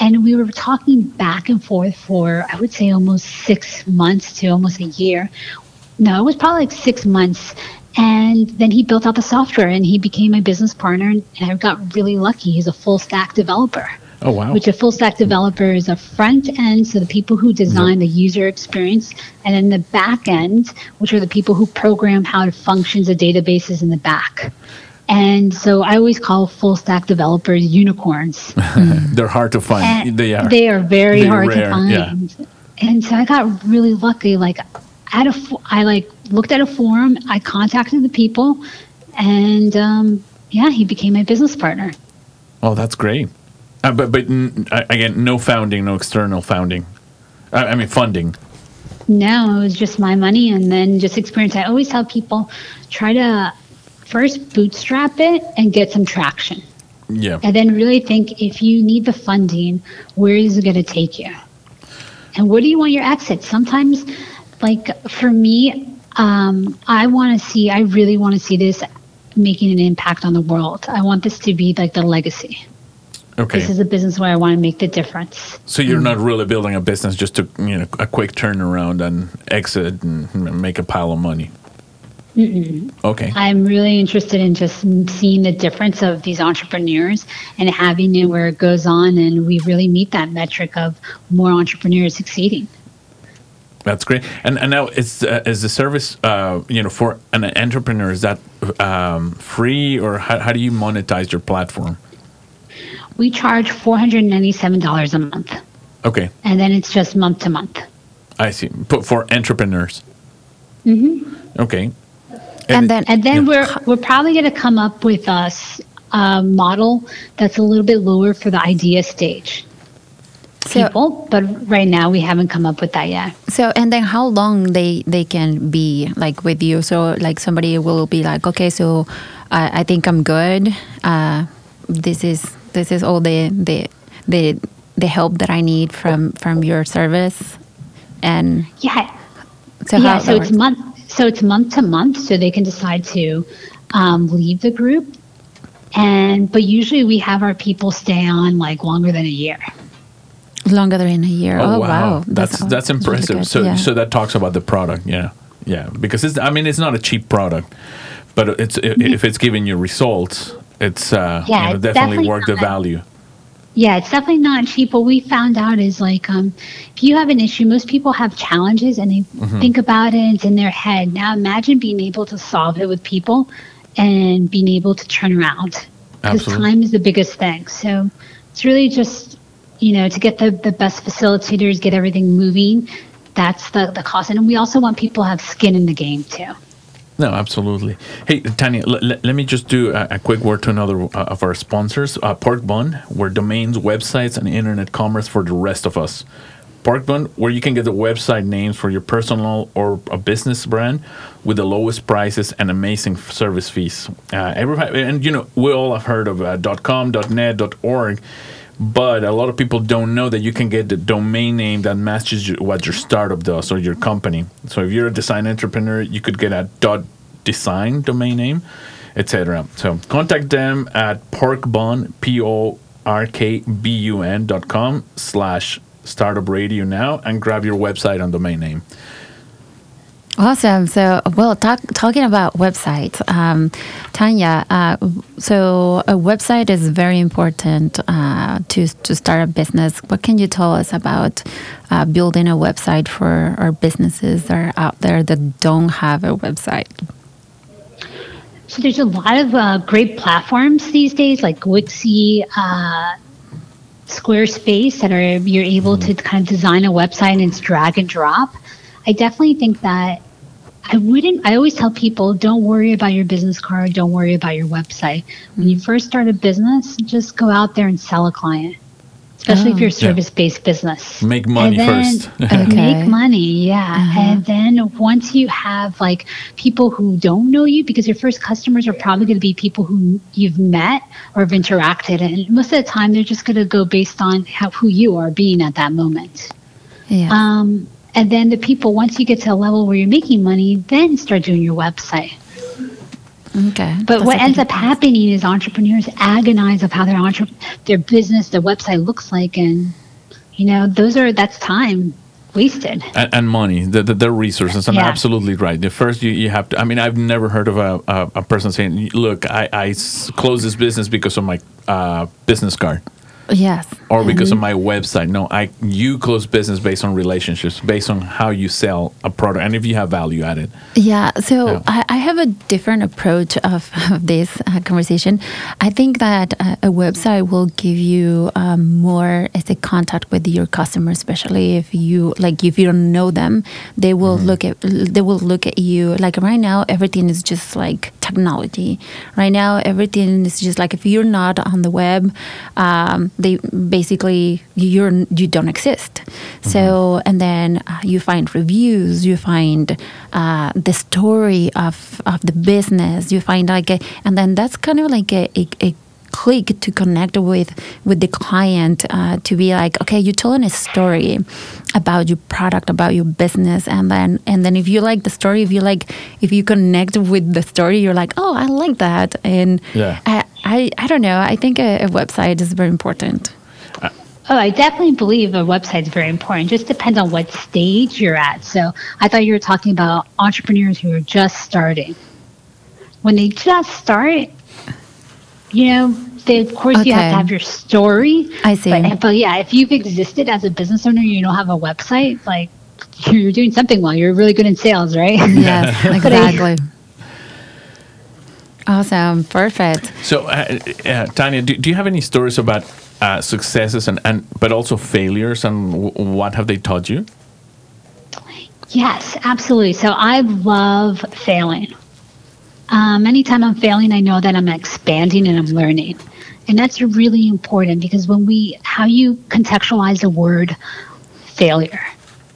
S3: And we were talking back and forth for i would say almost six months to almost a year. No it was probably like six months. And then he built out the software and he became my business partner and i got really lucky. He's a full stack developer
S1: Oh wow!
S3: which a full stack developer is a front end, so the people who design the user experience, and then the back end, which are the people who program how it functions the databases in the back. And so I always call full stack developers unicorns.
S1: They're hard to find.
S3: And
S1: they are.
S3: They are very
S1: They're
S3: hard
S1: rare,
S3: to find.
S1: yeah.
S3: And so I got really lucky. Like, I had a, like looked at a forum. I contacted the people, and um, yeah, he became my business partner.
S1: Oh, that's great. Uh, but but n- again, no founding, no external founding. Uh, I mean funding.
S3: No, it was just my money and then just experience. I always tell people try to first bootstrap it and get some traction.
S1: Yeah.
S3: And then really think if you need the funding, where is it going to take you? And what do you want your exit? Sometimes, like for me, um, I want to see, I really want to see this making an impact on the world. I want this to be like the legacy.
S1: Okay.
S3: This is a business where I want to make the difference.
S1: so you're not really building a business just to you know a quick turnaround and exit and make a pile of money. Okay.
S3: I'm really interested in just seeing the difference of these entrepreneurs and having it where it goes on and we really meet that metric of more entrepreneurs succeeding.
S1: That's great. And and now is uh, is the service uh, you know for an entrepreneur is that um, free or how, how do you monetize your platform?
S3: We charge $497 a month
S1: Okay,
S3: and then it's just month to month.
S1: I see. But for entrepreneurs. Mm-hmm. Okay.
S2: And then-
S3: And then
S1: Yeah.
S3: we're we're probably going to come up with a, s- a model that's a little bit lower for the idea stage.
S2: So-
S3: people, but right now we haven't come up with that yet.
S2: So and then how long they they can be like with you? So like somebody will be like, okay, so I I think I'm good. Uh, this is this is all the the the the help that I need from from your service, and
S3: Yeah.
S2: so
S3: yeah,
S2: how
S3: so it's
S2: works?
S3: month so it's month to month, so they can decide to um, leave the group. And but usually we have our people stay on like longer than a year.
S2: longer than a year. Oh, wow,
S1: that's that's,
S2: really
S1: impressive.
S2: good.
S1: So
S2: Yeah.
S1: so that talks about the product, yeah, yeah. Because it's I mean it's not a cheap product, but it's if it's giving you results, it's uh,
S3: Yeah,
S1: you know, definitely
S3: definitely
S1: worth the value.
S3: Yeah, it's definitely not cheap. What we found out is like, um, if you have an issue, most people have challenges and they
S1: Mm-hmm.
S3: think about it and it's in their head. Now imagine being able to solve it with people and being able to turn around. Because time is the biggest thing. So it's really just, you know, to get the, the best facilitators, get everything moving. That's the, the cost. And we also want people to have skin in the game too.
S1: No, absolutely. Hey, Tanya, l- l- let me just do a, a quick word to another uh, of our sponsors, uh, Porkbun where domains, websites, and internet commerce for the rest of us. Porkbun, where you can get the website names for your personal or a business brand with the lowest prices and amazing service fees. Uh, everybody, and you know, we all have heard of uh, .com, .net, .org, but a lot of people don't know that you can get the domain name that matches what your startup does or your company. So if you're a design entrepreneur, you could get a dot design domain name, etc. So contact them at porkbun p o r k b u n dot com slash startup radio now and grab your website and domain name.
S2: Awesome. So, well, talk, talking about websites, um, Tanya. Uh, so, a website is very important uh, to to start a business. What can you tell us about uh, building a website for our businesses that are out there that don't have a website?
S3: So there's a lot of uh, great platforms these days, like Wixie, uh, Squarespace, that are you're able to kind of design a website and it's drag and drop. I definitely think that I wouldn't. I always tell people, don't worry about your business card, don't worry about your website. When you first start a business, just go out there and sell a client, especially if
S2: Oh.
S3: you're a service-based business.
S1: Make money
S3: then-
S1: first.
S2: Okay.
S3: Make money, yeah. And then once you have like people who don't know you, because your first customers are probably going to be people who you've met or have interacted, and most of the time they're just going to go based on how who you are being at that moment.
S2: Yeah.
S3: Um, and then the people, once you get to a level where you're making money, then start doing your website.
S2: okay.
S3: But
S2: That's
S3: what ends
S2: good
S3: up happening is entrepreneurs agonize of how their entre- their business, their website looks like, and you know those are that's time wasted.
S1: and, and money, the, the, the resources, and
S3: Yeah.
S1: absolutely right. The first you, you have to. I mean, I've never heard of a, a, a person saying, "Look, I, I s- close this business because of my uh, business card
S2: Yes.
S1: Or because of my website." No, I you close business based on relationships, based on how you sell a product, and if you have value added.
S2: Yeah, so
S1: Yeah.
S2: I, I have a different approach of, of this uh, conversation. I think that uh, a website will give you um, more as a contact with your customer, especially if you like if you don't know them, they will look at they will look at you like right now everything is just like technology. Right now everything is just like if you're not on the web, um, they basically you're you don't exist. So and then uh, you find reviews, you find uh, the story of of the business, you find like a, and then that's kind of like a, a, a click to connect with with the client uh, to be like okay you're telling a story about your product about your business and then and then if you like the story if you like if you connect with the story you're like oh i like that and
S1: Yeah.
S2: I, I i don't know i think a, a website is very important
S3: Oh, I definitely believe a website is very important. Just depends on what stage you're at. So I thought you were talking about entrepreneurs who are just starting. When they just start, you know, they, of course you have to have your story.
S2: I see.
S3: But, but yeah, if you've existed as a business owner, you don't have a website, like you're doing something well. You're really good in sales, right?
S2: yes exactly awesome perfect
S1: So, uh, uh, Tanya, do, do you have any stories about uh, successes and, and but also failures, and w- what have they taught you?
S3: Yes, absolutely. So I love failing. Um, anytime I'm failing, I know that I'm expanding and I'm learning. And that's really important because when we, how you contextualize the word failure,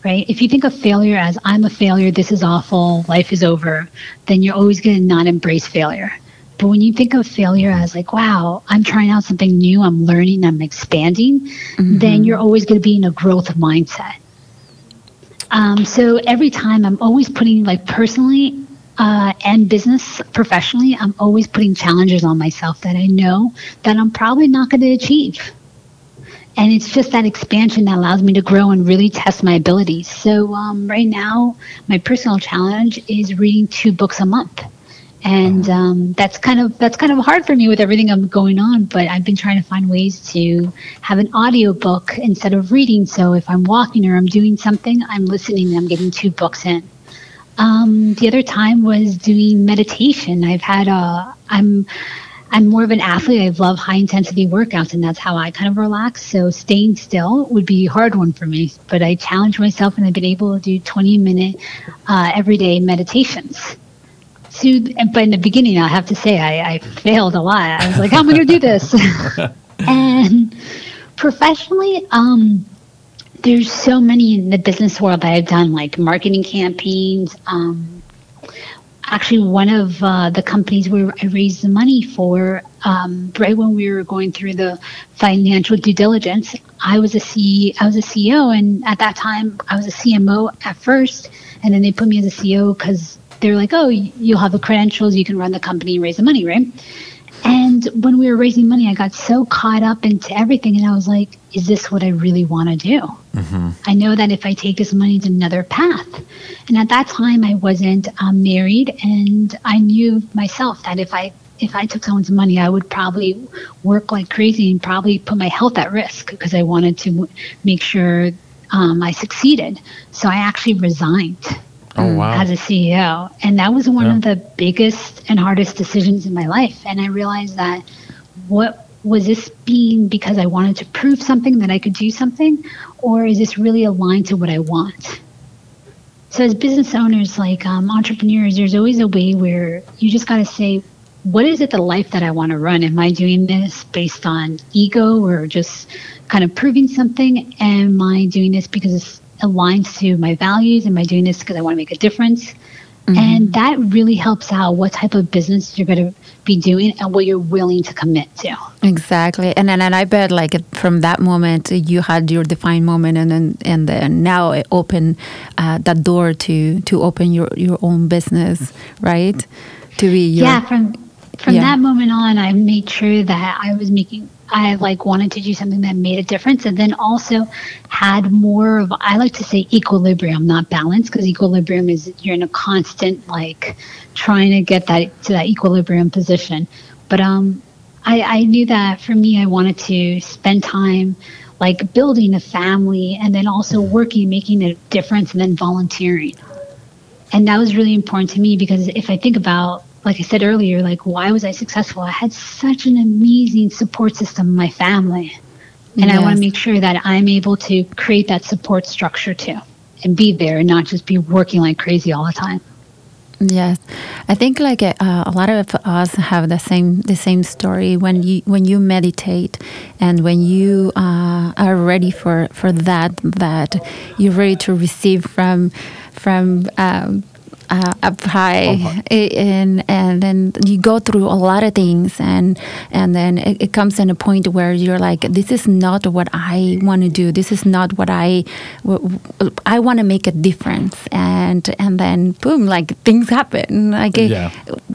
S3: right? If you think of failure as I'm a failure, this is awful, life is over, then you're always going to not embrace failure. But when you think of failure as like, wow, I'm trying out something new, I'm learning, I'm expanding, mm-hmm. then you're always going to be in a growth mindset. Um, so every time I'm always putting like personally uh, and business professionally, I'm always putting challenges on myself that I know that I'm probably not going to achieve. And it's just that expansion that allows me to grow and really test my abilities. So um, right now, my personal challenge is reading two books a month and um, that's kind of that's kind of hard for me with everything I'm going on. But I've been trying to find ways to have an audio book instead of reading. So if I'm walking or I'm doing something, I'm listening. and I'm getting two books in. Um, the other time was doing meditation. I've had a I'm I'm more of an athlete. I love high intensity workouts, and that's how I kind of relax. So staying still would be a hard one for me. But I challenge myself, and I've been able to do 20 minute uh, everyday meditations to, but in the beginning, I have to say, I, I failed a lot. I was like, how am I going to do this? and professionally, um, there's so many in the business world that I've done, like marketing campaigns. Um, actually, one of uh, the companies where I raised the money for, um, right when we were going through the financial due diligence, I was a C, I was a CEO, and at that time, I was a CMO at first, and then they put me as a CEO because they're like, oh, you'll have the credentials, you can run the company and raise the money, right? And when we were raising money, I got so caught up into everything, and I was like, is this what I really want to do? Mm-hmm. I know that if I take this money to another path. And at that time, I wasn't um, married, and I knew myself that if I if I took someone's money, I would probably work like crazy and probably put my health at risk because I wanted to make sure um, I succeeded. So I actually resigned oh, wow. as a CEO. And that was one yeah. of the biggest and hardest decisions in my life. And I realized that what was this being because I wanted to prove something that I could do something, or is this really aligned to what I want? So, as business owners, like um, entrepreneurs, there's always a way where you just got to say, what is it the life that I want to run? Am I doing this based on ego or just kind of proving something? Am I doing this because aligns to my values? Am I doing this because I want to make a difference? Mm-hmm. And that really helps out what type of business you're going to be doing and what you're willing to commit to.
S2: Exactly. And then and I bet like from that moment you had your defined moment and then and then now it opened uh, that door to to open your your own business, right? To be your,
S3: Yeah, from from yeah. that moment on I made sure that I was making I like wanted to do something that made a difference and then also had more of I like to say equilibrium, not balance, because equilibrium is you're in a constant like trying to get that to that equilibrium position. But um I, I knew that for me I wanted to spend time like building a family and then also working, making a difference and then volunteering. And that was really important to me because if I think about like I said earlier, like why was I successful? I had such an amazing support system, my family. And yes. I want to make sure that I'm able to create that support structure too and be there and not just be working like crazy all the time.
S2: Yes, I think like uh, a lot of us have the same the same story when you when you meditate and when you uh, are ready for for that that you're ready to receive from from um, uh, up high, and and then you go through a lot of things, and and then it, it comes in a point where you're like, this is not what I want to do. This is not what I I want to make a difference, and and then boom, like things happen, like yeah.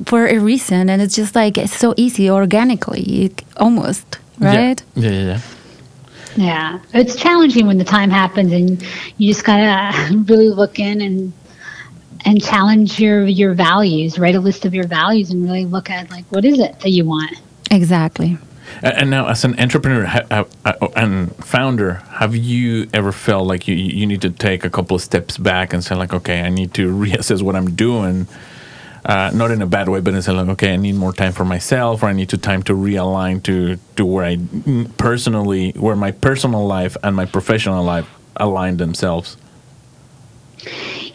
S2: for a reason, and it's just like it's so easy, organically, almost, right?
S1: yeah, yeah. yeah.
S3: Yeah, it's challenging when the time happens and you just gotta really look in and and challenge your your values write a list of your values and really look at like what is it that you want
S2: exactly
S1: and now as an entrepreneur and founder have you ever felt like you, you need to take a couple of steps back and say like okay i need to reassess what i'm doing uh, not in a bad way, but it's like, okay, I need more time for myself, or I need to time to realign to to where I personally, where my personal life and my professional life align themselves.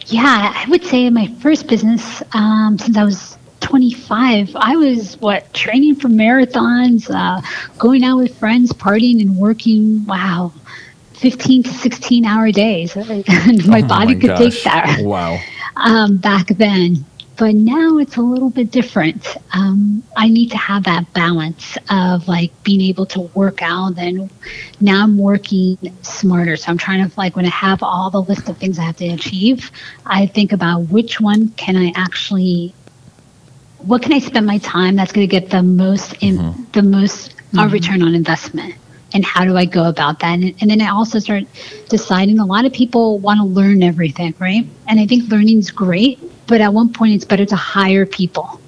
S3: Yeah, I would say my first business, um, since I was 25, I was what training for marathons, uh, going out with friends, partying and working. Wow, 15 to 16 hour days. my
S1: Oh
S3: body
S1: my
S3: could take that
S1: Wow.
S3: um, back then. But now it's a little bit different. Um, I need to have that balance of like being able to work out. And now I'm working smarter. So I'm trying to like when I have all the list of things I have to achieve, I think about which one can I actually, what can I spend my time that's going to get the most in the most uh, return on investment and how do I go about that? And, and then I also start deciding a lot of people want to learn everything, right? And I think learning is great, but at one point it's better to hire people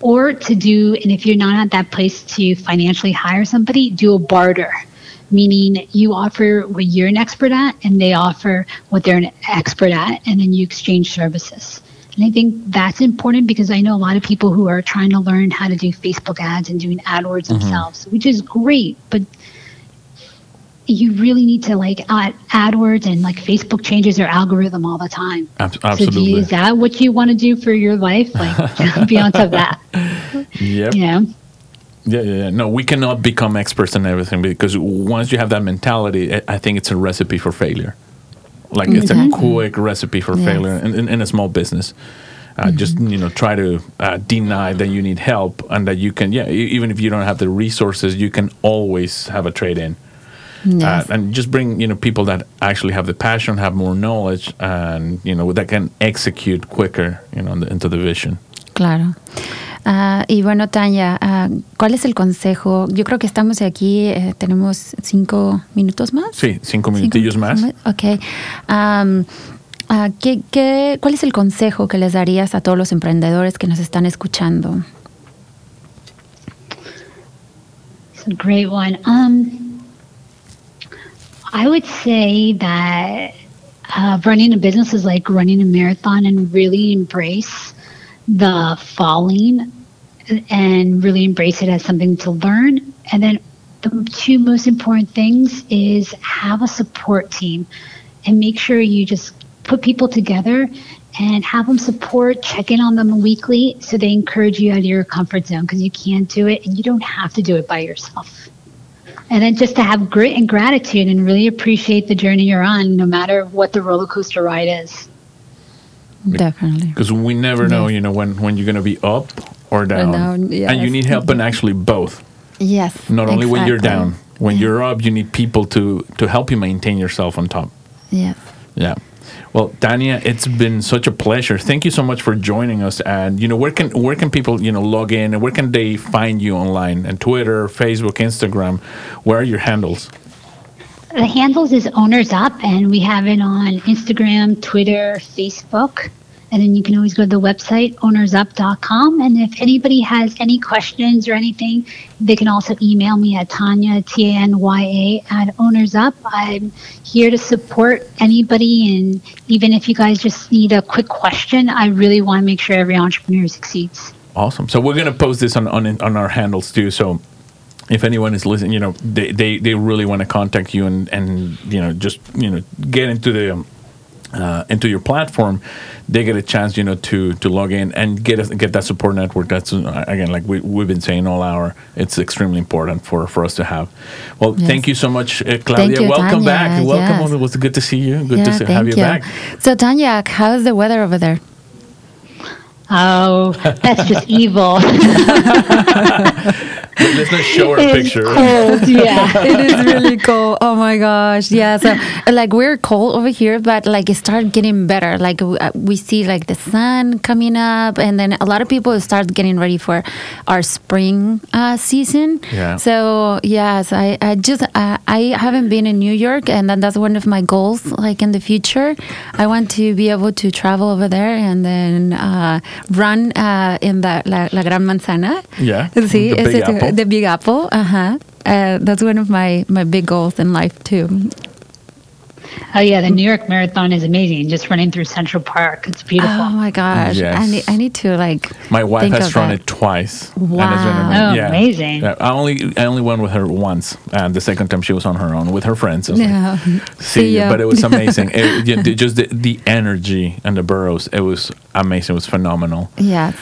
S3: or to do, and if you're not at that place to financially hire somebody, do a barter. Meaning you offer what you're an expert at and they offer what they're an expert at, and then you exchange services. And I think that's important because I know a lot of people who are trying to learn how to do Facebook ads and doing AdWords mm-hmm. themselves, which is great, but you really need to like add AdWords and like Facebook changes their algorithm all the time.
S1: Ab-
S3: So you, is that what you want to do for your life? Like be on top of that,
S1: Yep.
S3: you know?
S1: Yeah, yeah, yeah. No, we cannot become experts in everything because once you have that mentality, I- think it's a recipe for failure. Like it's a quick recipe for
S2: Yes.
S1: failure in, in, in a small business. Uh, Just you know, try to uh, deny that you need help and that you can. Yeah, even if you don't have the resources, you can always have a trade in.
S2: Yes.
S1: Uh, and just bring you know people that actually have the passion, have more knowledge, and you know that can execute quicker. You know, into the vision.
S2: Claro. Ah, y bueno, Tanya, ah, ¿cuál es el consejo? Yo creo que estamos aquí, eh, tenemos cinco minutos más.
S1: Sí, cinco
S2: Cinco
S1: minutillos más.
S2: Ok. Am, ah, ¿qué, qué, cuál es el consejo que les darías a todos los emprendedores que nos están escuchando?
S3: It's a great one. Um, I would say that uh, running a business is like running a marathon and really embrace the falling and really embrace it as something to learn. And then the two most important things is have a support team and make sure you just put people together and have them support, check in on them weekly so they encourage you out of your comfort zone because you can't do it and you don't have to do it by yourself. And then just to have grit and gratitude and really appreciate the journey you're on, no matter what the roller coaster ride is.
S2: Definitely.
S1: because we never know you know when when you're going to be up or down,
S2: down,
S1: and you need help in actually both
S2: Yes.
S1: not only when you're down when you're up you need people to to help you maintain yourself on top
S2: Yes.
S1: yeah well Tanya it's been such a pleasure. Thank you so much for joining us. And you know where can where can people you know log in and where can they find you online? And Twitter Facebook Instagram where are your handles?
S3: The handles is Owners Up, and we have it on Instagram, Twitter, Facebook. And then you can always go to the website, ownersup.com. And if anybody has any questions or anything, they can also email me at Tanya, T A N Y A, at ownersup. I'm here to support anybody. And even if you guys just need a quick question, I really want to make sure every entrepreneur succeeds.
S1: Awesome. So we're gonna post this on on, on our handles too. So if anyone is listening, you know, they, they, they really want to contact you and, and you know just you know get into the um, uh, into your platform, they get a chance, you know, to to log in and get a, get that support network. That's uh, again, like we we've been saying all hour, it's extremely important for for us to have. Well,
S2: Yes.
S1: thank you so much, uh, Claudia.
S2: you,
S1: Welcome
S2: Tanya.
S1: back. Welcome.
S2: Yes.
S1: It was good to see you. Good
S2: yeah,
S1: to see,
S2: thank
S1: have you, back.
S2: So, Tanya, how's the weather over there?
S3: Oh, that's just evil.
S1: Let's not show our
S3: It's
S1: picture.
S3: cold, yeah.
S2: it is really cold. Oh my gosh. Yeah. So, like, we're cold over here, but like, it started getting better. Like, uh, we see like the sun coming up, and then a lot of people start getting ready for our spring uh, season.
S1: Yeah.
S2: So, yes, I, I just, uh, I haven't been in New York, and then that's one of my goals, like, in the future. I want to be able to travel over there and then uh, run uh, in the La, La Gran Manzana.
S1: Yeah,
S2: Sí,
S1: the Big Apple.
S2: the Big Apple. Uh-huh. Uh, that's one of my, my big goals in life too.
S3: Oh yeah, the New York Marathon is amazing. Just running through Central Park, it's beautiful.
S2: Oh my gosh!
S1: Yes.
S2: I need I need to like.
S1: My wife
S2: think
S1: has
S2: of
S1: run
S2: that.
S1: it twice. and been
S2: Wow.
S1: ama-
S3: Oh, amazing.
S1: Yeah, I only I only went with her once, and the second time she was on her own with her friends. I was like,
S2: Yeah.
S1: See,
S2: See ya.
S1: but it was amazing. it, yeah, the- just the, the energy and the boroughs, it was amazing. It was phenomenal.
S2: Yes.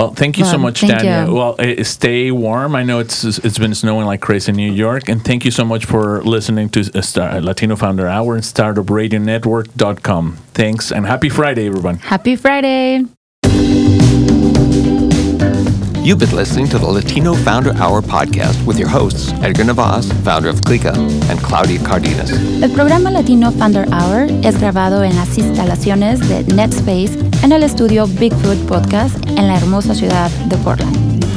S1: Well, thank you so much, Daniel.
S2: You.
S1: Well, uh, stay warm. I know it's it's been snowing like crazy in New York, and thank you so much for listening to uh, Star, Latino Founder Hour and StartupRadioNetwork.com. Thanks, and happy Friday, everyone.
S2: Happy Friday.
S4: You've been listening to the Latino Founder Hour podcast with your hosts, Edgar Navas, founder of Clica, and Claudia Cardenas.
S2: El programa Latino Founder Hour es grabado en las instalaciones de NetSpace en el estudio Bigfoot Podcast en la hermosa ciudad de Portland.